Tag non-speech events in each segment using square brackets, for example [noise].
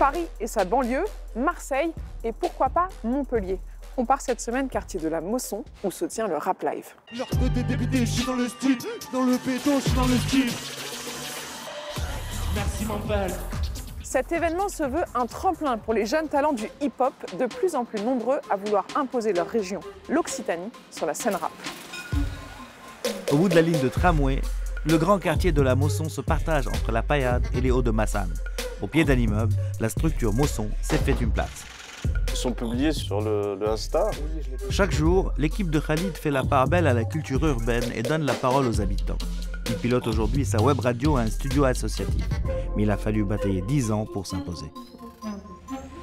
Paris et sa banlieue, Marseille et pourquoi pas Montpellier. On part cette semaine quartier de la Mosson où se tient le Rap Live. je suis dans le style, dans le béton, je suis dans le style. Merci mon père. Cet événement se veut un tremplin pour les jeunes talents du hip-hop, de plus en plus nombreux à vouloir imposer leur région, l'Occitanie, sur la scène rap. Au bout de la ligne de tramway, le grand quartier de la Mosson se partage entre la Paillade et les Hauts de Massane. Au pied d'un immeuble, la structure Mosson s'est fait une place. Ils sont publiés sur le, le Insta. Chaque jour, l'équipe de Khalid fait la part belle à la culture urbaine et donne la parole aux habitants. Il pilote aujourd'hui sa web radio à un studio associatif. Mais il a fallu batailler 10 ans pour s'imposer.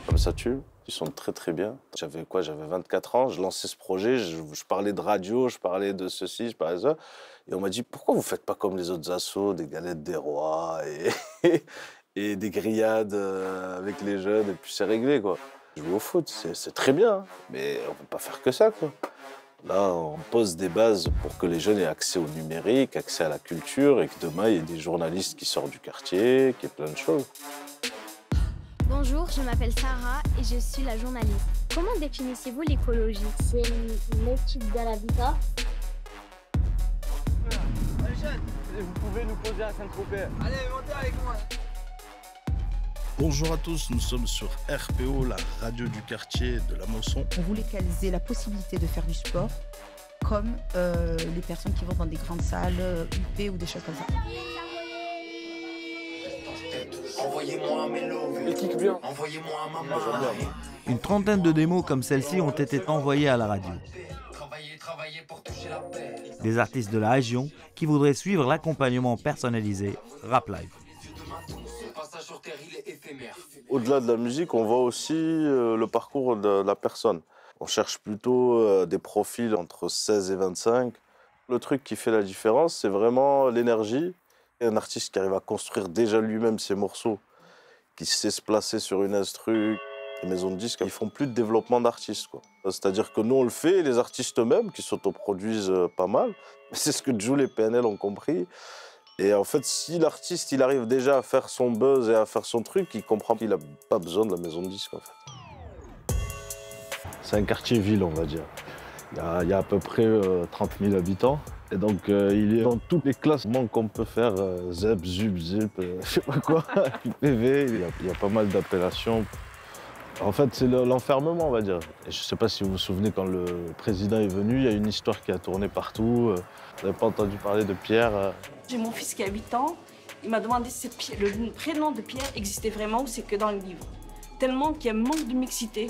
Comme ça tue. Ils sont très très bien. J'avais quoi J'avais 24 ans, je lançais ce projet, je, parlais de radio, je parlais de ceci, je parlais de ça. Et on m'a dit pourquoi vous faites pas comme les autres assos, des galettes des rois et, et des grillades euh, avec les jeunes, et puis c'est réglé quoi. Jouer au foot, c'est très bien, hein. mais on peut pas faire que ça quoi. Là, on pose des bases pour que les jeunes aient accès au numérique, accès à la culture et que demain, il y ait des journalistes qui sortent du quartier, qu'il y ait plein de choses. Bonjour, je m'appelle Sarah et je suis la journaliste. Comment définissez-vous l'écologie? C'est l'étude de l'habitat. Allez, jeunes, vous pouvez nous poser à Saint-Tropez. Allez, montez avec moi. Bonjour à tous, nous sommes sur RPO, la radio du quartier de la Mosson. On voulait qu'elles aient la possibilité de faire du sport, comme euh, les personnes qui vont dans des grandes salles, UP euh, ou des choses comme ça. Envoyez-moi bien. Envoyez-moi Une trentaine de démos comme celle-ci ont été envoyées à la radio. Des artistes de la région qui voudraient suivre l'accompagnement personnalisé Rap Live. Au-delà de la musique, on voit aussi euh, le parcours de la personne. On cherche plutôt euh, des profils entre 16 et 25. Le truc qui fait la différence, c'est vraiment l'énergie. Un artiste qui arrive à construire déjà lui-même ses morceaux, qui sait se placer sur une instru. Les maisons de disques, ils font plus de développement d'artistes. C'est-à-dire que nous, on le fait, les artistes eux-mêmes, qui s'autoproduisent euh, pas mal. [laughs] C'est ce que Jules et PNL ont compris. Et en fait, si l'artiste il arrive déjà à faire son buzz et à faire son truc, il comprend qu'il n'a pas besoin de la maison de disque en fait. C'est un quartier ville, on va dire. Il y a, à peu près 30 euh, 000 habitants. Et donc, euh, il est dans toutes les classements qu'on peut faire, euh, ZEP, ZUP, ZIP, [laughs] je sais pas quoi, [laughs] PV, il y, a, pas mal d'appellations. En fait, c'est l'enfermement, on va dire. Je ne sais pas si vous vous souvenez, quand le président est venu, il y a une histoire qui a tourné partout. Vous n'avez pas entendu parler de Pierre j'ai mon fils qui a 8 ans. Il m'a demandé si le prénom de Pierre existait vraiment ou c'est que dans le livre. Tellement qu'il y a un manque de mixité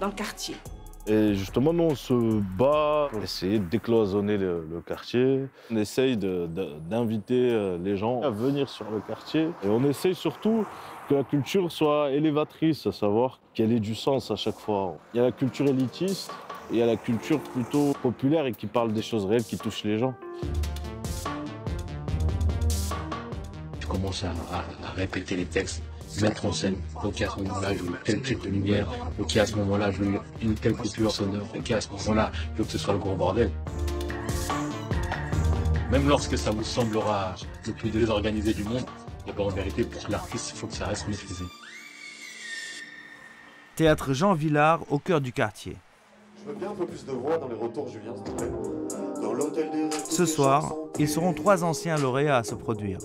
dans le quartier. Et justement, nous, on se bat pour essayer de décloisonner le, quartier. On essaye d'inviter euh, les gens à venir sur le quartier. Et on essaye surtout que la culture soit élévatrice, à savoir qu'elle ait du sens à chaque fois. Il y a la culture élitiste et il y a la culture plutôt populaire et qui parle des choses réelles qui touchent les gens. commence à, répéter les textes, mettre en scène. Ok, à ce moment-là, je veux tel type de lumière. Ok, à ce moment-là, je veux une telle coupure sonore. Ok, à ce moment-là, je veux que ce soit le gros bordel. Même lorsque ça vous semblera le plus désorganisé du monde, eh ben, en vérité, pour l'artiste, il faut que ça reste maîtrisé. Théâtre Jean Villard au cœur du quartier. Je veux bien un peu plus de voix dans les retours, Julien, s'il te plaît. Ce soir, ils seront trois anciens lauréats à se produire.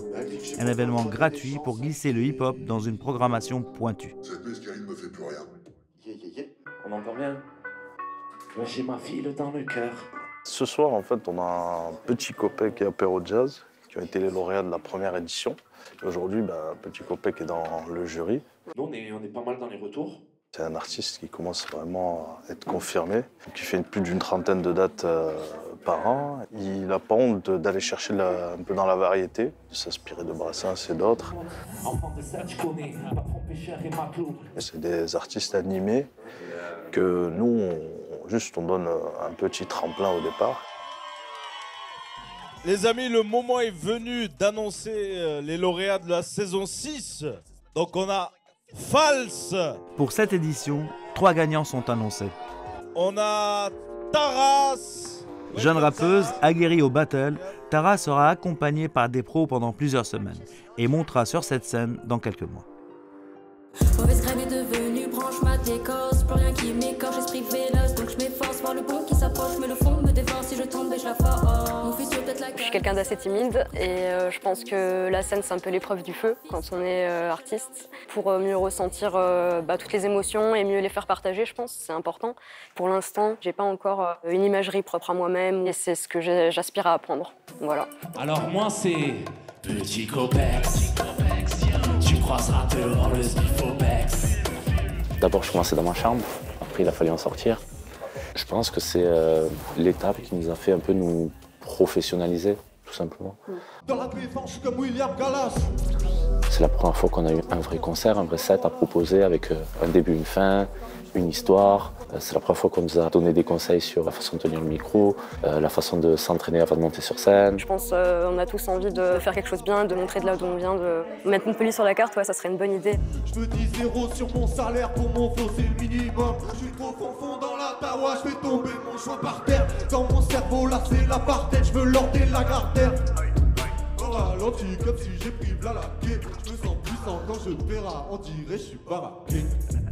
Un événement gratuit pour glisser le hip-hop dans une programmation pointue. Cette me fait plus rien. On entend bien J'ai ma fille dans le cœur. Ce soir, en fait, on a un petit copain qui est apéro jazz, qui a été les lauréats de la première édition. Aujourd'hui, bah, petit copain qui est dans le jury. Nous, on est, on est pas mal dans les retours. C'est un artiste qui commence vraiment à être confirmé, qui fait plus d'une trentaine de dates euh, par an. Il n'a pas honte d'aller chercher un peu dans la variété, de s'inspirer de Brassens et d'autres. C'est des artistes animés que nous, juste on donne un petit tremplin au départ. Les amis, le moment est venu d'annoncer euh, les lauréats de la saison 6. Donc on a False. Pour cette édition, trois gagnants sont annoncés. On a Taras. Jeune rappeuse, aguerrie au battle, Taras sera accompagnée par des pros pendant plusieurs semaines et montera sur cette scène dans quelques mois. d'écorce, plus rien qui m'écorche, esprit véloce. Donc je m'efforce, voir le bon qui s'approche, mais le fond me dévore. Si je tombe et je la force. Je suis quelqu'un d'assez timide et euh, je pense que la scène c'est un peu l'épreuve du feu quand on est euh, artiste. Pour euh, mieux ressentir euh, bah, toutes les émotions et mieux les faire partager, je pense, c'est important. Pour l'instant, j'ai pas encore euh, une imagerie propre à moi-même et c'est ce que j'aspire à apprendre. Voilà. Alors moi c'est Petit Copex Tu croiseras dehors le Spifopex D'abord, je commençais dans ma chambre. Après, il a fallu en sortir. Je pense que c'est euh, l'étape qui nous a fait un peu nous professionnaliser, tout simplement. Dans la défense, je suis comme William Gallas. C'est la première fois qu'on a eu un vrai concert, un vrai set à proposer avec euh, un début, une fin, une histoire. Euh, C'est la première fois qu'on nous a donné des conseils sur la façon de tenir le micro, euh, la façon de s'entraîner avant de monter sur scène. Je pense qu'on a tous envie de faire quelque chose de bien, de montrer de là d'où on vient, de mettre Montpellier sur la carte, ouais, ça serait une bonne idée. Je me dis zéro sur mon salaire pour mon faux, c'est le minimum. Je suis trop fond fond dans la tawa, je fais tomber mon choix par terre. Dans mon cerveau, là c'est la tête, je veux l'order la gartère. Au ralenti, comme si j'ai pris là la quai. Je me sens puissant quand je verrai, on dirait je suis baraqué.